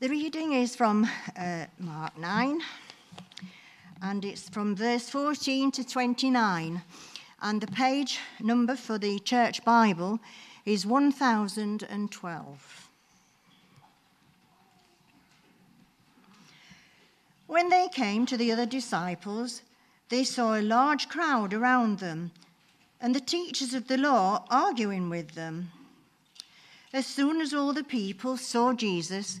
The reading is from uh, Mark 9, and it's from verse 14 to 29. And the page number for the church Bible is 1012. When they came to the other disciples, they saw a large crowd around them, and the teachers of the law arguing with them. As soon as all the people saw Jesus,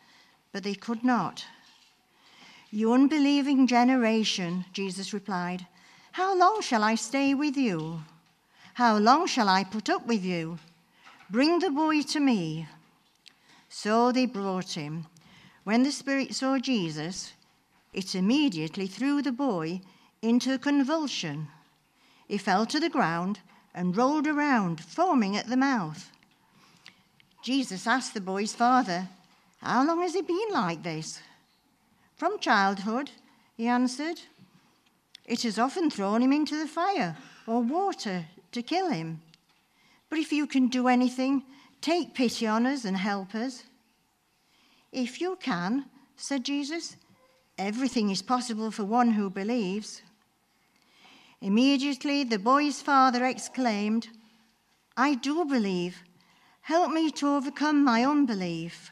but they could not. You unbelieving generation, Jesus replied, how long shall I stay with you? How long shall I put up with you? Bring the boy to me. So they brought him. When the spirit saw Jesus, it immediately threw the boy into a convulsion. He fell to the ground and rolled around, foaming at the mouth. Jesus asked the boy's father, how long has he been like this? From childhood, he answered. It has often thrown him into the fire or water to kill him. But if you can do anything, take pity on us and help us. If you can, said Jesus, everything is possible for one who believes. Immediately the boy's father exclaimed, I do believe. Help me to overcome my unbelief.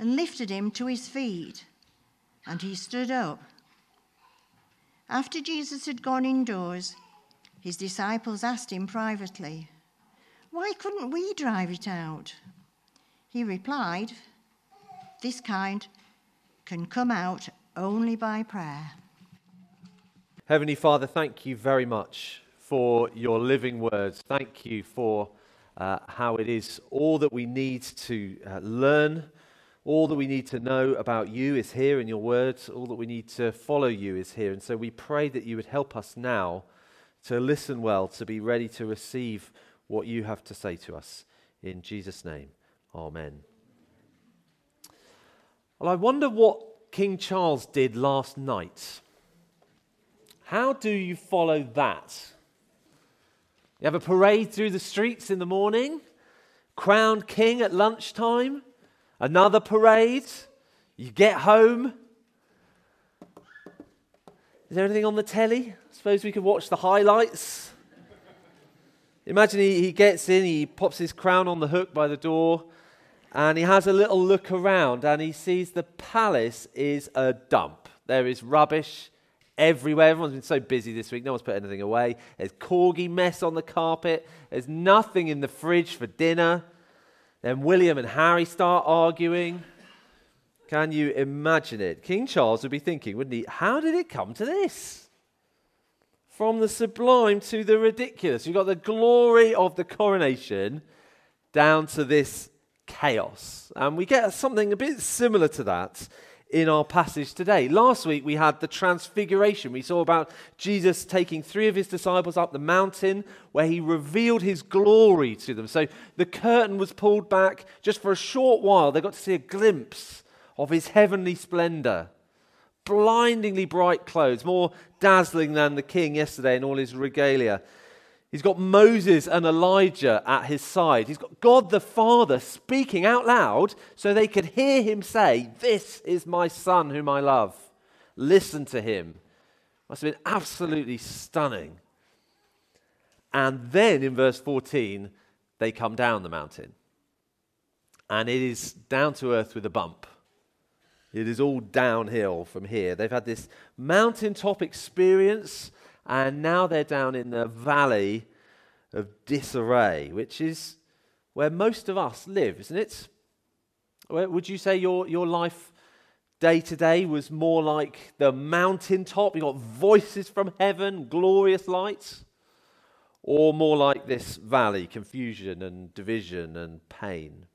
and lifted him to his feet, and he stood up. After Jesus had gone indoors, his disciples asked him privately, Why couldn't we drive it out? He replied, This kind can come out only by prayer. Heavenly Father, thank you very much for your living words. Thank you for uh, how it is all that we need to uh, learn all that we need to know about you is here in your words. All that we need to follow you is here. And so we pray that you would help us now to listen well, to be ready to receive what you have to say to us. In Jesus' name, amen. Well, I wonder what King Charles did last night. How do you follow that? You have a parade through the streets in the morning, crowned king at lunchtime another parade. You get home. Is there anything on the telly? I suppose we could watch the highlights. Imagine he, he gets in, he pops his crown on the hook by the door, and he has a little look around and he sees the palace is a dump. There is rubbish everywhere. Everyone's been so busy this week, no one's put anything away. There's corgi mess on the carpet, there's nothing in the fridge for dinner. Then William and Harry start arguing. Can you imagine it? King Charles would be thinking, wouldn't he? How did it come to this? From the sublime to the ridiculous. You've got the glory of the coronation down to this chaos. And we get something a bit similar to that in our passage today. Last week we had the transfiguration. We saw about Jesus taking three of his disciples up the mountain where he revealed his glory to them. So the curtain was pulled back just for a short while. They got to see a glimpse of his heavenly splendor. Blindingly bright clothes, more dazzling than the king yesterday in all his regalia. He's got Moses and Elijah at his side. He's got God the Father speaking out loud so they could hear him say, This is my son whom I love. Listen to him. Must have been absolutely stunning. And then in verse 14, they come down the mountain. And it is down to earth with a bump. It is all downhill from here. They've had this mountaintop experience, and now they're down in the valley of disarray, which is where most of us live, isn't it? Would you say your, your life day to day was more like the mountaintop? You got voices from heaven, glorious lights? Or more like this valley, confusion and division and pain?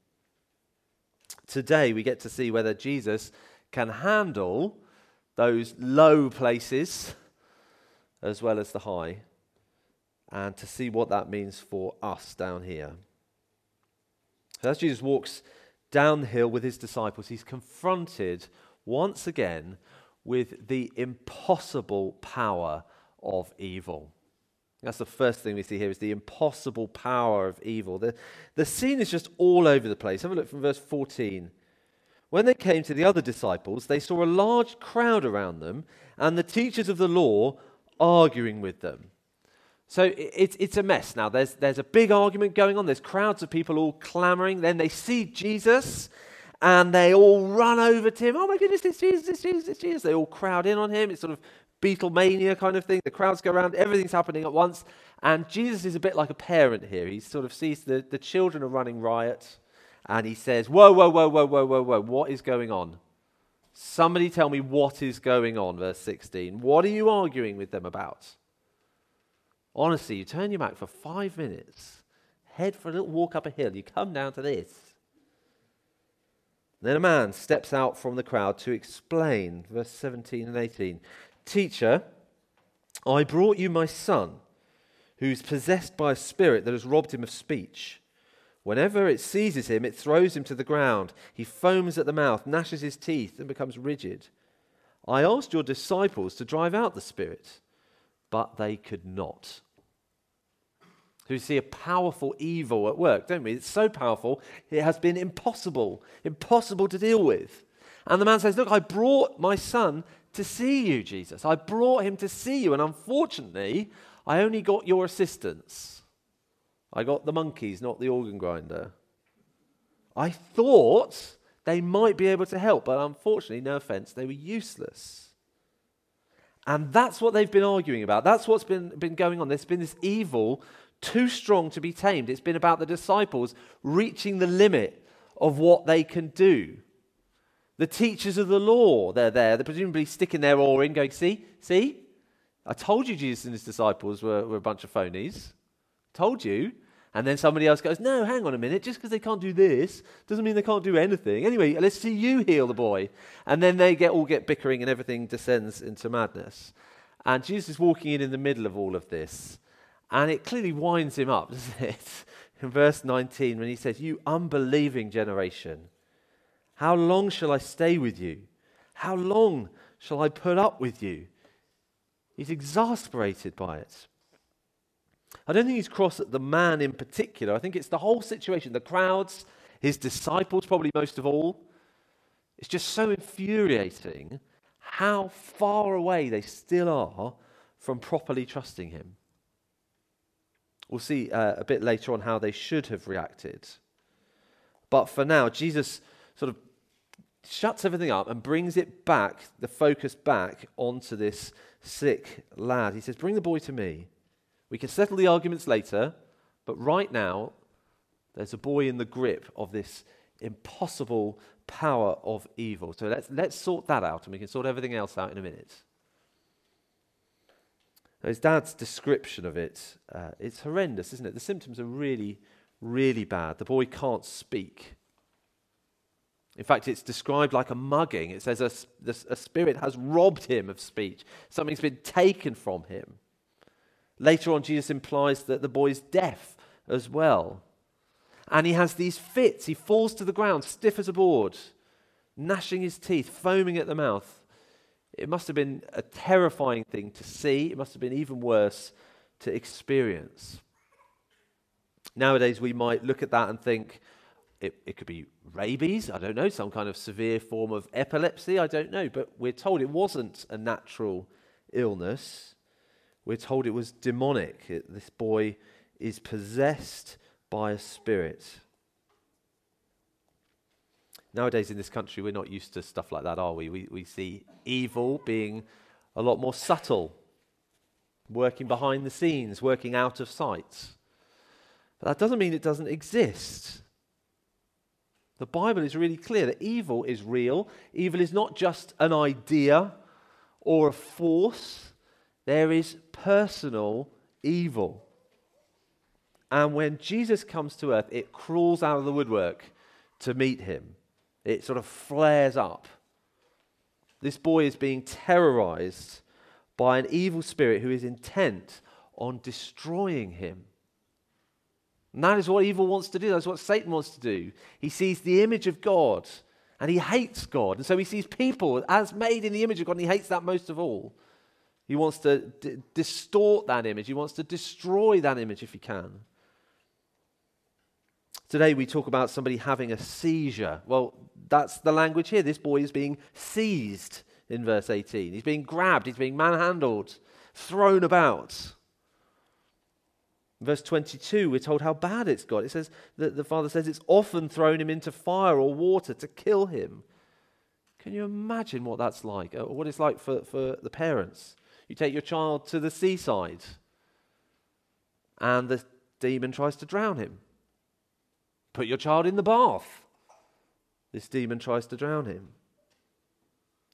Today we get to see whether Jesus can handle those low places as well as the high, and to see what that means for us down here. So as Jesus walks down the hill with his disciples, he's confronted once again with the impossible power of evil. That's the first thing we see here is the impossible power of evil. The, the scene is just all over the place. Have a look from verse 14. When they came to the other disciples, they saw a large crowd around them and the teachers of the law arguing with them. So it's, it's a mess now. There's, there's a big argument going on. There's crowds of people all clamoring. Then they see Jesus and they all run over to him. Oh my goodness, it's Jesus, it's Jesus, it's Jesus. They all crowd in on him. It's sort of Beatlemania kind of thing. The crowds go around, everything's happening at once. And Jesus is a bit like a parent here. He sort of sees the, the children are running riot and he says, Whoa, whoa, whoa, whoa, whoa, whoa, whoa, what is going on? Somebody tell me what is going on, verse 16. What are you arguing with them about? Honestly, you turn your back for five minutes, head for a little walk up a hill, you come down to this. Then a man steps out from the crowd to explain, verse 17 and 18. Teacher, I brought you my son, who's possessed by a spirit that has robbed him of speech. Whenever it seizes him, it throws him to the ground. He foams at the mouth, gnashes his teeth, and becomes rigid. I asked your disciples to drive out the spirit, but they could not. So we see a powerful evil at work, don't we? It's so powerful, it has been impossible, impossible to deal with. And the man says, Look, I brought my son to see you, Jesus. I brought him to see you, and unfortunately, I only got your assistants. I got the monkeys, not the organ grinder. I thought they might be able to help, but unfortunately, no offense, they were useless. And that's what they've been arguing about. That's what's been, been going on. There's been this evil too strong to be tamed. It's been about the disciples reaching the limit of what they can do. The teachers of the law, they're there. They're presumably sticking their oar in, going, See, see? I told you Jesus and his disciples were, were a bunch of phonies. Told you. And then somebody else goes, No, hang on a minute. Just because they can't do this doesn't mean they can't do anything. Anyway, let's see you heal the boy. And then they get, all get bickering and everything descends into madness. And Jesus is walking in in the middle of all of this. And it clearly winds him up, doesn't it? In verse 19, when he says, You unbelieving generation, how long shall I stay with you? How long shall I put up with you? He's exasperated by it. I don't think he's cross at the man in particular. I think it's the whole situation, the crowds, his disciples, probably most of all. It's just so infuriating how far away they still are from properly trusting him. We'll see uh, a bit later on how they should have reacted. But for now, Jesus sort of shuts everything up and brings it back, the focus back onto this sick lad. He says, Bring the boy to me. We can settle the arguments later, but right now, there's a boy in the grip of this impossible power of evil. So let's, let's sort that out, and we can sort everything else out in a minute. His dad's description of it, uh, it's horrendous, isn't it? The symptoms are really, really bad. The boy can't speak. In fact, it's described like a mugging. It says a, a spirit has robbed him of speech, something's been taken from him. Later on, Jesus implies that the boy's deaf as well. And he has these fits. He falls to the ground, stiff as a board, gnashing his teeth, foaming at the mouth. It must have been a terrifying thing to see. It must have been even worse to experience. Nowadays, we might look at that and think it, it could be rabies, I don't know, some kind of severe form of epilepsy, I don't know. But we're told it wasn't a natural illness. We're told it was demonic. It, this boy is possessed by a spirit. Nowadays in this country, we're not used to stuff like that, are we? We, we see evil being a lot more subtle, working behind the scenes, working out of sight. But that doesn't mean it doesn't exist. The Bible is really clear that evil is real. Evil is not just an idea or a force, there is personal evil. And when Jesus comes to earth, it crawls out of the woodwork to meet him. It sort of flares up. This boy is being terrorized by an evil spirit who is intent on destroying him. And that is what evil wants to do. That's what Satan wants to do. He sees the image of God and he hates God. And so he sees people as made in the image of God and he hates that most of all. He wants to d- distort that image, he wants to destroy that image if he can. Today we talk about somebody having a seizure. Well, that's the language here. This boy is being seized in verse 18. He's being grabbed, he's being manhandled, thrown about. verse 22, we're told how bad it's got. It says that the father says it's often thrown him into fire or water to kill him. Can you imagine what that's like? Uh, what it's like for, for the parents? You take your child to the seaside, and the demon tries to drown him. Put your child in the bath. This demon tries to drown him.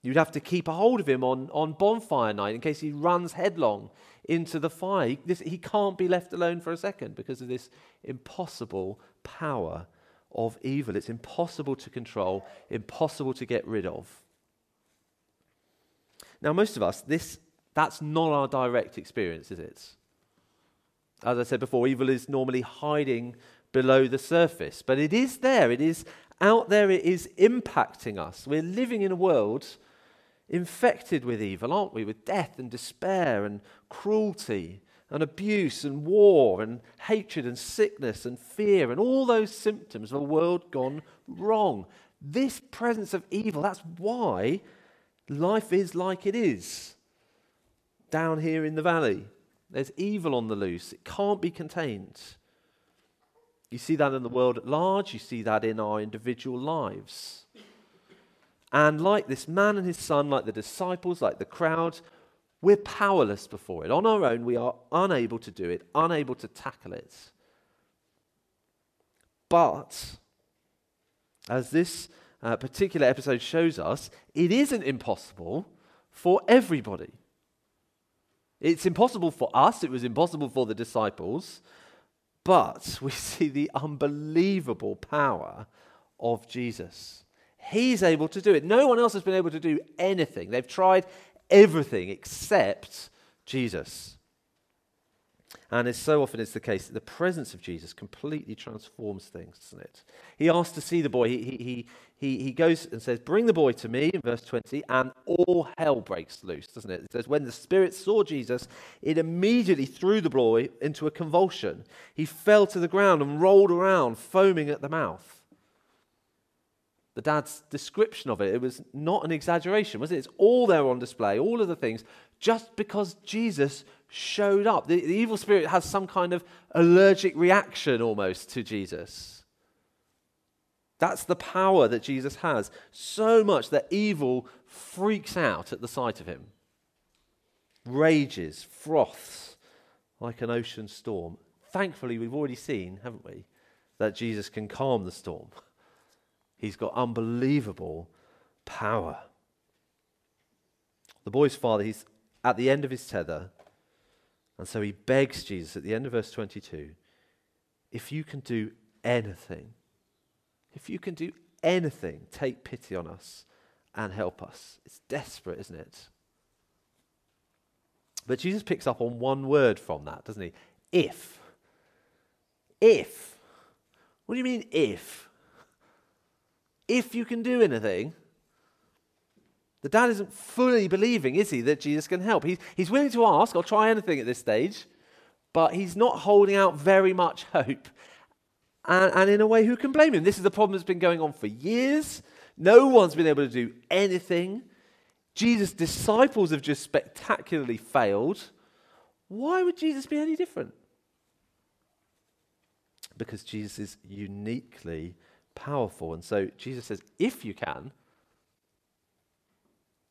You'd have to keep a hold of him on, on bonfire night in case he runs headlong into the fire. He, this, he can't be left alone for a second because of this impossible power of evil. It's impossible to control, impossible to get rid of. Now, most of us, this, that's not our direct experience, is it? As I said before, evil is normally hiding below the surface, but it is there. It is out there, it is impacting us. We're living in a world infected with evil, aren't we? With death and despair and cruelty and abuse and war and hatred and sickness and fear and all those symptoms of a world gone wrong. This presence of evil, that's why life is like it is down here in the valley. There's evil on the loose, it can't be contained. You see that in the world at large, you see that in our individual lives. And like this man and his son, like the disciples, like the crowd, we're powerless before it. On our own, we are unable to do it, unable to tackle it. But, as this uh, particular episode shows us, it isn't impossible for everybody. It's impossible for us, it was impossible for the disciples, but we see the unbelievable power of Jesus. He's able to do it. No one else has been able to do anything. They've tried everything except Jesus. And as so often is the case, the presence of Jesus completely transforms things, doesn't it? He asked to see the boy. He, he, he, he goes and says, Bring the boy to me, in verse 20, and all hell breaks loose, doesn't it? It says, When the Spirit saw Jesus, it immediately threw the boy into a convulsion. He fell to the ground and rolled around, foaming at the mouth the dad's description of it, it was not an exaggeration, was it? It's all there on display, all of the things, just because Jesus showed up. The, the, evil spirit has some kind of allergic reaction almost to Jesus. That's the power that Jesus has, so much that evil freaks out at the sight of him, rages, froths like an ocean storm. Thankfully, we've already seen, haven't we, that Jesus can calm the storm. He's got unbelievable power. The boy's father, he's at the end of his tether, and so he begs Jesus at the end of verse 22 if you can do anything, if you can do anything, take pity on us and help us. It's desperate, isn't it? But Jesus picks up on one word from that, doesn't he? If. If. What do you mean, if? if you can do anything. The dad isn't fully believing, is he, that Jesus can help? He's, he's willing to ask, I'll try anything at this stage, but he's not holding out very much hope. And, and in a way, who can blame him? This is the problem that's been going on for years. No one's been able to do anything. Jesus' disciples have just spectacularly failed. Why would Jesus be any different? Because Jesus is uniquely powerful. And so Jesus says, if you can,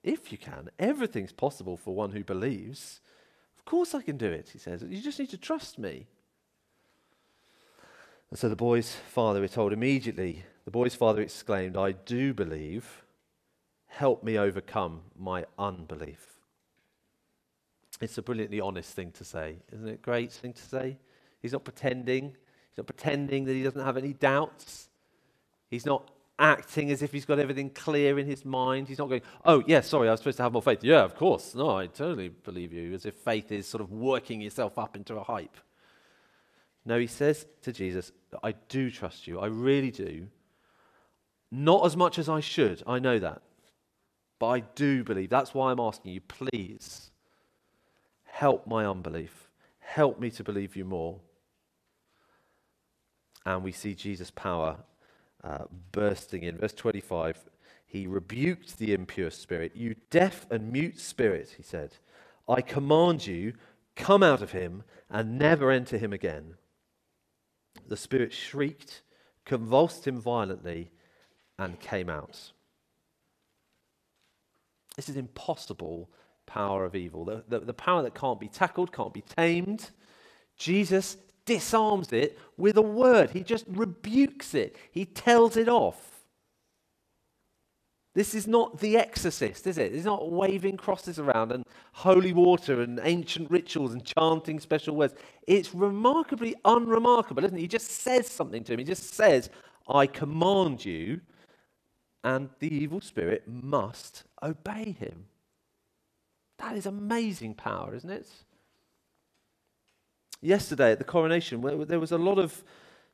if you can, everything's possible for one who believes. Of course I can do it, he says. You just need to trust me. And so the boy's father, we're told immediately, the boy's father exclaimed, I do believe. Help me overcome my unbelief. It's a brilliantly honest thing to say. Isn't it great thing to say? He's not pretending. He's not pretending that he doesn't have any doubts. He's not acting as if he's got everything clear in his mind. He's not going, oh, yeah, sorry, I was supposed to have more faith. Yeah, of course. No, I totally believe you, as if faith is sort of working yourself up into a hype. No, he says to Jesus, I do trust you. I really do. Not as much as I should. I know that. But I do believe. That's why I'm asking you, please help my unbelief. Help me to believe you more. And we see Jesus' power uh, bursting in. Verse 25 He rebuked the impure spirit. You deaf and mute spirit, he said, I command you, come out of him and never enter him again. The spirit shrieked, convulsed him violently, and came out. This is impossible power of evil, the, the, the power that can't be tackled, can't be tamed. Jesus disarms it with a word. He just rebukes it, he tells it off. This is not the exorcist, is it? It's not waving crosses around and holy water and ancient rituals and chanting special words. It's remarkably unremarkable, isn't it? He just says something to him. He just says, I command you, and the evil spirit must obey him. That is amazing power, isn't it? Yesterday at the coronation, there was a lot of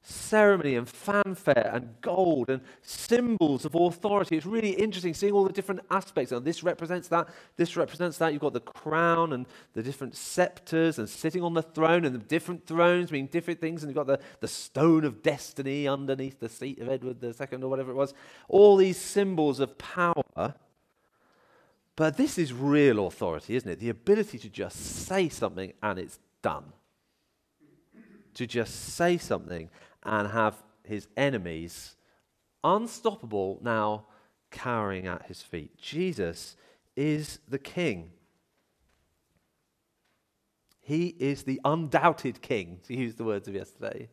ceremony and fanfare and gold and symbols of authority. It's really interesting seeing all the different aspects. And this represents that, this represents that. You've got the crown and the different scepters and sitting on the throne and the different thrones mean different things. And you've got the, the stone of destiny underneath the seat of Edward II or whatever it was. All these symbols of power. But this is real authority, isn't it? The ability to just say something and it's done. To just say something and have his enemies unstoppable now cowering at his feet. Jesus is the king. He is the undoubted king, to use the words of yesterday.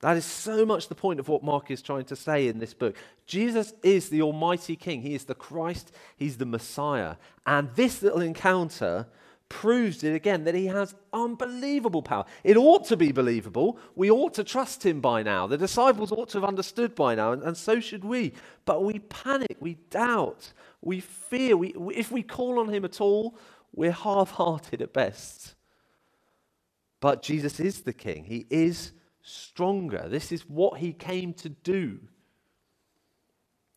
That is so much the point of what Mark is trying to say in this book. Jesus is the Almighty King. He is the Christ. He's the Messiah. And this little encounter proves it again that he has unbelievable power. It ought to be believable. We ought to trust him by now. The disciples ought to have understood by now, and, and so should we. But we panic, we doubt, we fear. We, if we call on him at all, we're half hearted at best. But Jesus is the king, he is stronger. This is what he came to do.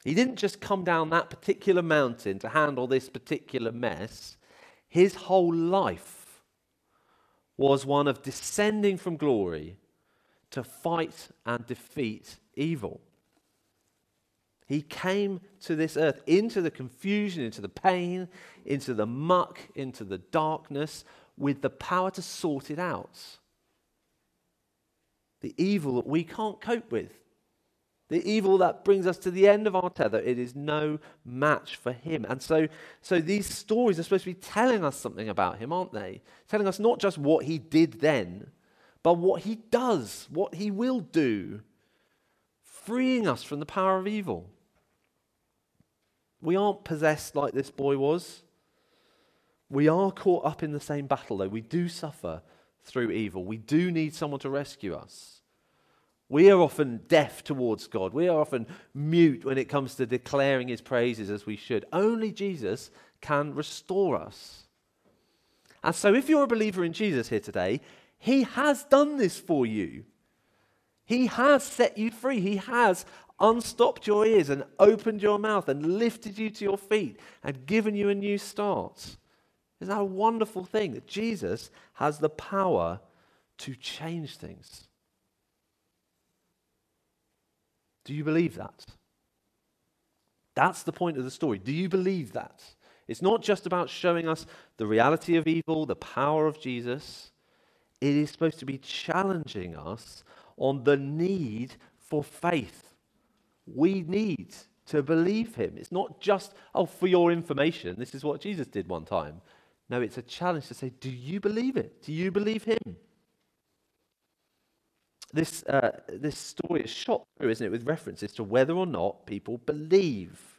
He didn't just come down that particular mountain to handle this particular mess. His whole life was one of descending from glory to fight and defeat evil. He came to this earth into the confusion, into the pain, into the muck, into the darkness, with the power to sort it out. The evil that we can't cope with the evil that brings us to the end of our tether, it is no match for him. And so, so these stories are supposed to be telling us something about him, aren't they? Telling us not just what he did then, but what he does, what he will do, freeing us from the power of evil. We aren't possessed like this boy was. We are caught up in the same battle, though. We do suffer through evil. We do need someone to rescue us. We are often deaf towards God. We are often mute when it comes to declaring his praises as we should. Only Jesus can restore us. And so, if you're a believer in Jesus here today, he has done this for you. He has set you free. He has unstopped your ears and opened your mouth and lifted you to your feet and given you a new start. Isn't that a wonderful thing that Jesus has the power to change things? Do you believe that? That's the point of the story. Do you believe that? It's not just about showing us the reality of evil, the power of Jesus. It is supposed to be challenging us on the need for faith. we need to believe him. It's not just, oh, for your information, this is what Jesus did one time. No, it's a challenge to say, do you believe it? Do you believe him? This, uh, this story is shot through, isn't it, with references to whether or not people believe.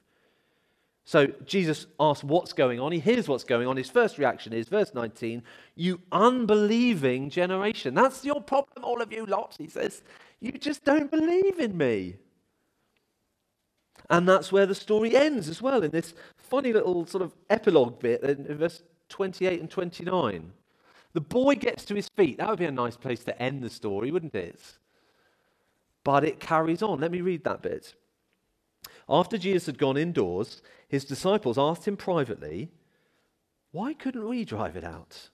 So Jesus asks what's going on. He hears what's going on. His first reaction is, verse 19, you unbelieving generation. That's your problem, all of you lot, he says. You just don't believe in me. And that's where the story ends as well, in this funny little sort of epilogue bit in verse 28 and 29. The boy gets to his feet. That would be a nice place to end the story, wouldn't it? But it carries on. Let me read that bit. After Jesus had gone indoors, his disciples asked him privately, Why couldn't we drive it out?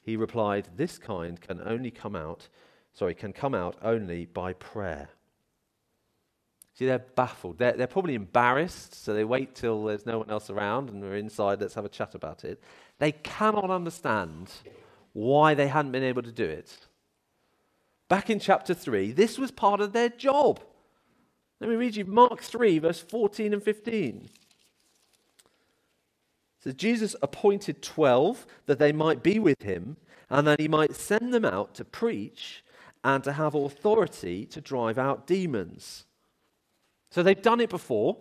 He replied, This kind can only come out, sorry, can come out only by prayer. See, they're baffled. They're, they're probably embarrassed, so they wait till there's no one else around and we're inside, let's have a chat about it. They cannot understand why they hadn't been able to do it. Back in chapter 3, this was part of their job. Let me read you Mark 3, verse 14 and 15. Says Jesus appointed 12 that they might be with him and that he might send them out to preach and to have authority to drive out demons. So they've done it before.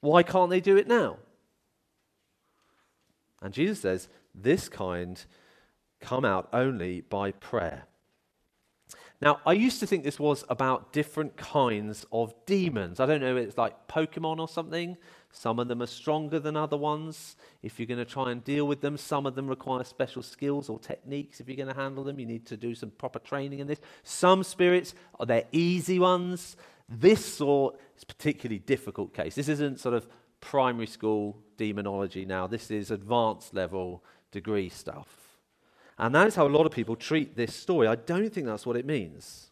Why can't they do it now? And Jesus says, This kind come out only by prayer. Now, I used to think this was about different kinds of demons. I don't know, it's like Pokemon or something. Some of them are stronger than other ones. If you're going to try and deal with them, some of them require special skills or techniques. If you're going to handle them, you need to do some proper training in this. Some spirits are they're easy ones. This sort is particularly difficult case. This isn't sort of primary school demonology now. This is advanced level degree stuff. And that is how a lot of people treat this story. I don't think that's what it means.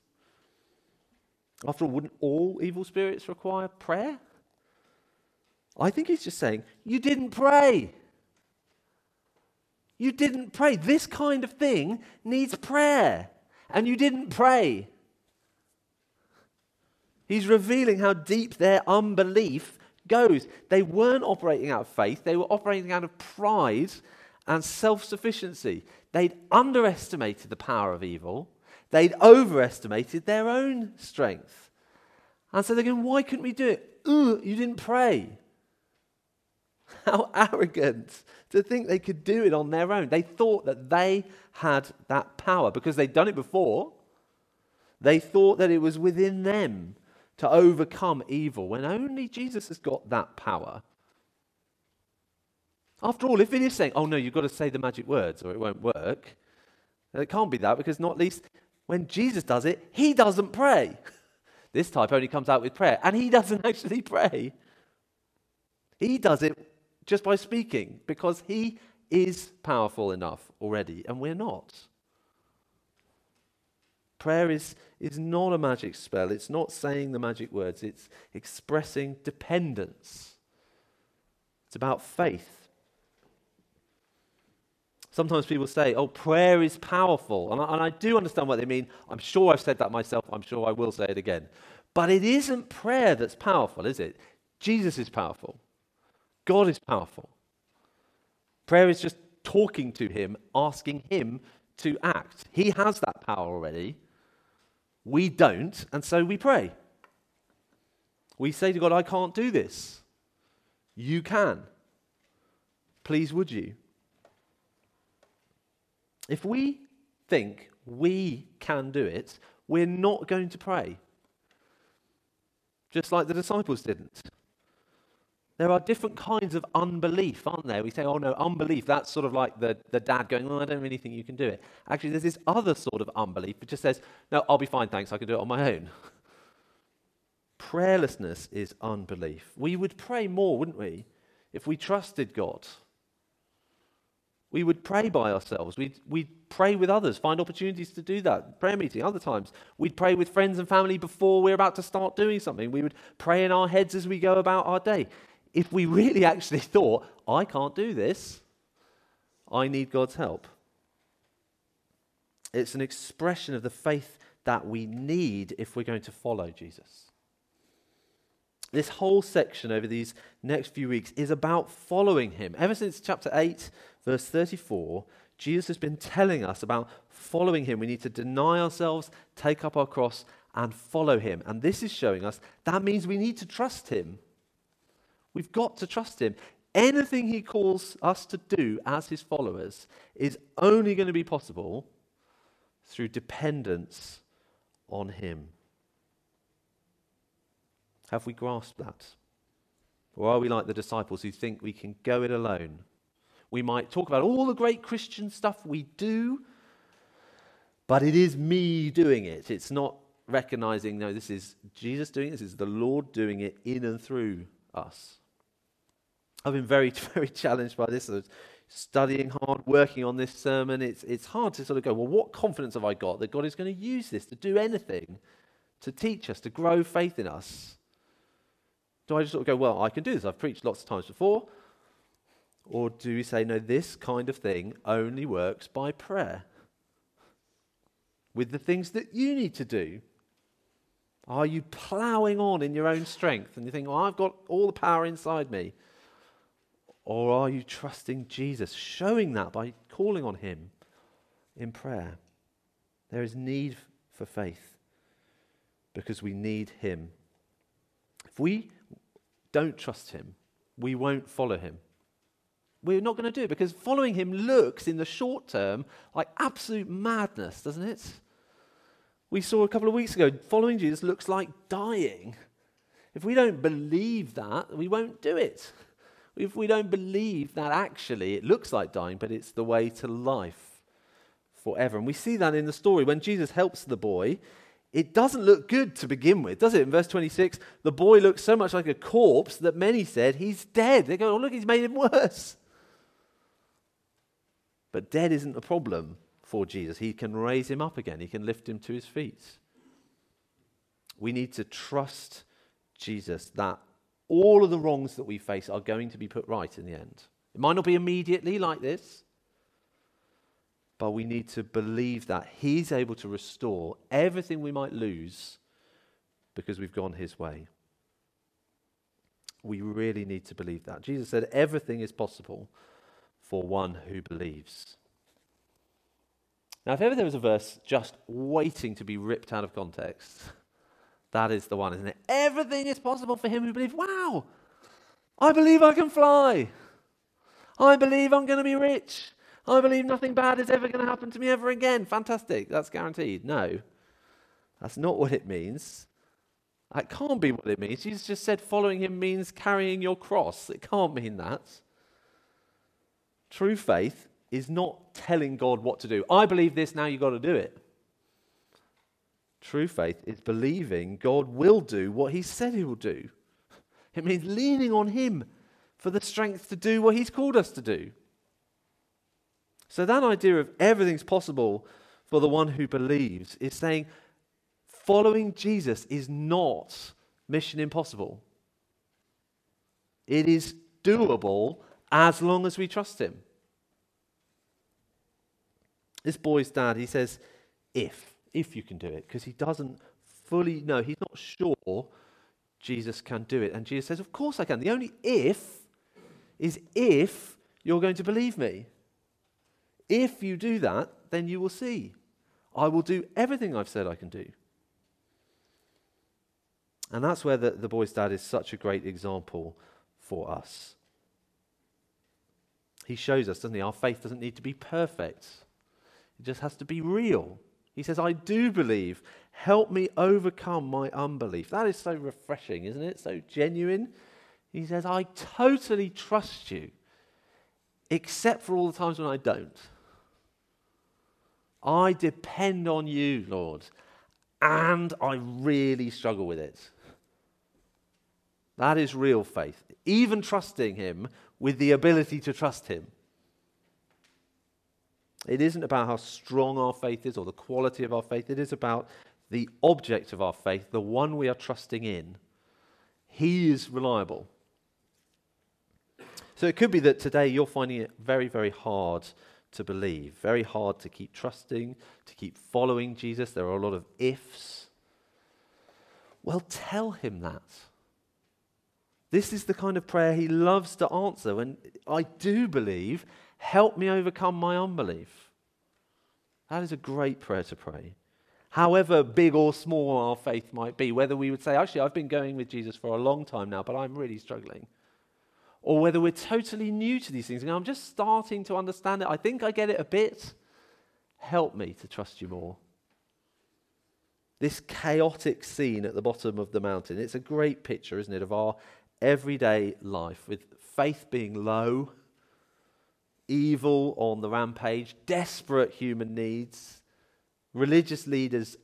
After all, wouldn't all evil spirits require prayer? I think he's just saying, you didn't pray. You didn't pray. This kind of thing needs prayer, and you didn't pray. He's revealing how deep their unbelief goes. They weren't operating out of faith, they were operating out of pride and self sufficiency. They'd underestimated the power of evil, they'd overestimated their own strength. And so they're going, Why couldn't we do it? You didn't pray. How arrogant to think they could do it on their own. They thought that they had that power because they'd done it before. They thought that it was within them to overcome evil when only Jesus has got that power. After all, if it is saying, oh no, you've got to say the magic words or it won't work, it can't be that because not least when Jesus does it, he doesn't pray. This type only comes out with prayer, and he doesn't actually pray. He does it just by speaking because he is powerful enough already, and we're not. Prayer is, is not a magic spell. It's not saying the magic words. It's expressing dependence. It's about faith. Sometimes people say, oh, prayer is powerful. And I, and I do understand what they mean. I'm sure I've said that myself. I'm sure I will say it again. But it isn't prayer that's powerful, is it? Jesus is powerful. God is powerful. Prayer is just talking to Him, asking Him to act. He has that power already. We don't, and so we pray. We say to God, I can't do this. You can. Please, would you? If we think we can do it, we're not going to pray. Just like the disciples didn't. There are different kinds of unbelief, aren't there? We say, oh no, unbelief, that's sort of like the, the dad going, oh, I don't really think you can do it. Actually, there's this other sort of unbelief that just says, no, I'll be fine, thanks, I can do it on my own. Prayerlessness is unbelief. We would pray more, wouldn't we, if we trusted God? We would pray by ourselves. We'd, we'd pray with others, find opportunities to do that. Prayer meeting, other times. We'd pray with friends and family before we're about to start doing something. We would pray in our heads as we go about our day if we really actually thought, I can't do this, I need God's help. It's an expression of the faith that we need if we're going to follow Jesus. This whole section over these next few weeks is about following him. Ever since chapter 8, verse 34, Jesus has been telling us about following him. We need to deny ourselves, take up our cross, and follow him. And this is showing us that means we need to trust him. We've got to trust him. Anything he calls us to do as his followers is only going to be possible through dependence on him. Have we grasped that? Or are we like the disciples who think we can go it alone? We might talk about all the great Christian stuff we do, but it is me doing it. It's not recognizing, no, this is Jesus doing it, this is the Lord doing it in and through us. I've been very, very challenged by this. Studying hard, working on this sermon. It's, it's hard to sort of go, well, what confidence have I got that God is going to use this to do anything, to teach us, to grow faith in us? Do I just sort of go, well, I can do this. I've preached lots of times before. Or do we say, no, this kind of thing only works by prayer? With the things that you need to do. Are you ploughing on in your own strength and you think, well, I've got all the power inside me? Or are you trusting Jesus, showing that by calling on Him in prayer? There is need for faith because we need Him. If we don't trust Him, we won't follow Him. We're not going to do it because following Him looks in the short term like absolute madness, doesn't it? We saw a couple of weeks ago, following Jesus looks like dying. If we don't believe that, we won't do it if we don't believe that actually it looks like dying, but it's the way to life forever. And we see that in the story. When Jesus helps the boy, it doesn't look good to begin with, does it? In verse 26, the boy looks so much like a corpse that many said he's dead. They go, oh, look, he's made him worse. But dead isn't the problem for Jesus. He can raise him up again, he can lift him to his feet. We need to trust Jesus that all of the wrongs that we face are going to be put right in the end. It might not be immediately like this, but we need to believe that He's able to restore everything we might lose because we've gone His way. We really need to believe that. Jesus said everything is possible for one who believes. Now, if ever there was a verse just waiting to be ripped out of context, that is the one, isn't it? Everything is possible for him who believes. Wow, I believe I can fly. I believe I'm going to be rich. I believe nothing bad is ever going to happen to me ever again. Fantastic. That's guaranteed. No, that's not what it means. That can't be what it means. Jesus just said following him means carrying your cross. It can't mean that. True faith is not telling God what to do. I believe this, now you've got to do it. True faith is believing God will do what He said He will do. It means leaning on Him for the strength to do what He's called us to do. So, that idea of everything's possible for the one who believes is saying following Jesus is not mission impossible. It is doable as long as we trust Him. This boy's dad, he says, if if you can do it, because he doesn't fully know, he's not sure Jesus can do it. And Jesus says, Of course I can. The only if is if you're going to believe me. If you do that, then you will see. I will do everything I've said I can do. And that's where the, the boy's dad is such a great example for us. He shows us, doesn't he? Our faith doesn't need to be perfect, it just has to be real. He says, I do believe. Help me overcome my unbelief. That is so refreshing, isn't it? So genuine. He says, I totally trust you, except for all the times when I don't. I depend on you, Lord, and I really struggle with it. That is real faith. Even trusting Him with the ability to trust Him. It isn't about how strong our faith is or the quality of our faith. It is about the object of our faith, the one we are trusting in. He is reliable. So it could be that today you're finding it very, very hard to believe, very hard to keep trusting, to keep following Jesus. There are a lot of ifs. Well, tell him that. This is the kind of prayer he loves to answer. And I do believe, help me overcome my unbelief. That is a great prayer to pray. However big or small our faith might be, whether we would say, actually, I've been going with Jesus for a long time now, but I'm really struggling. Or whether we're totally new to these things and I'm just starting to understand it. I think I get it a bit. Help me to trust you more. This chaotic scene at the bottom of the mountain, it's a great picture, isn't it, of our everyday life with faith being low, evil on the rampage, desperate human needs, religious leaders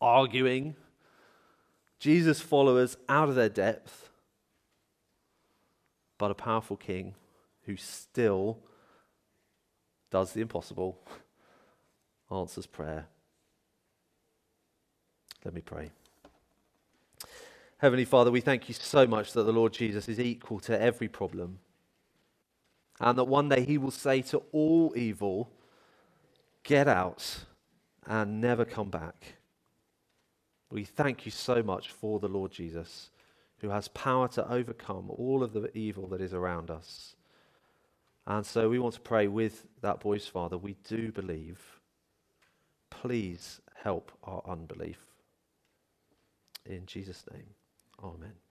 arguing, Jesus followers out of their depth, but a powerful king who still does the impossible, answers prayer. Let me pray. Heavenly Father, we thank you so much that the Lord Jesus is equal to every problem. And that one day he will say to all evil, Get out and never come back. We thank you so much for the Lord Jesus, who has power to overcome all of the evil that is around us. And so we want to pray with that boy's father. We do believe. Please help our unbelief. In Jesus' name, amen.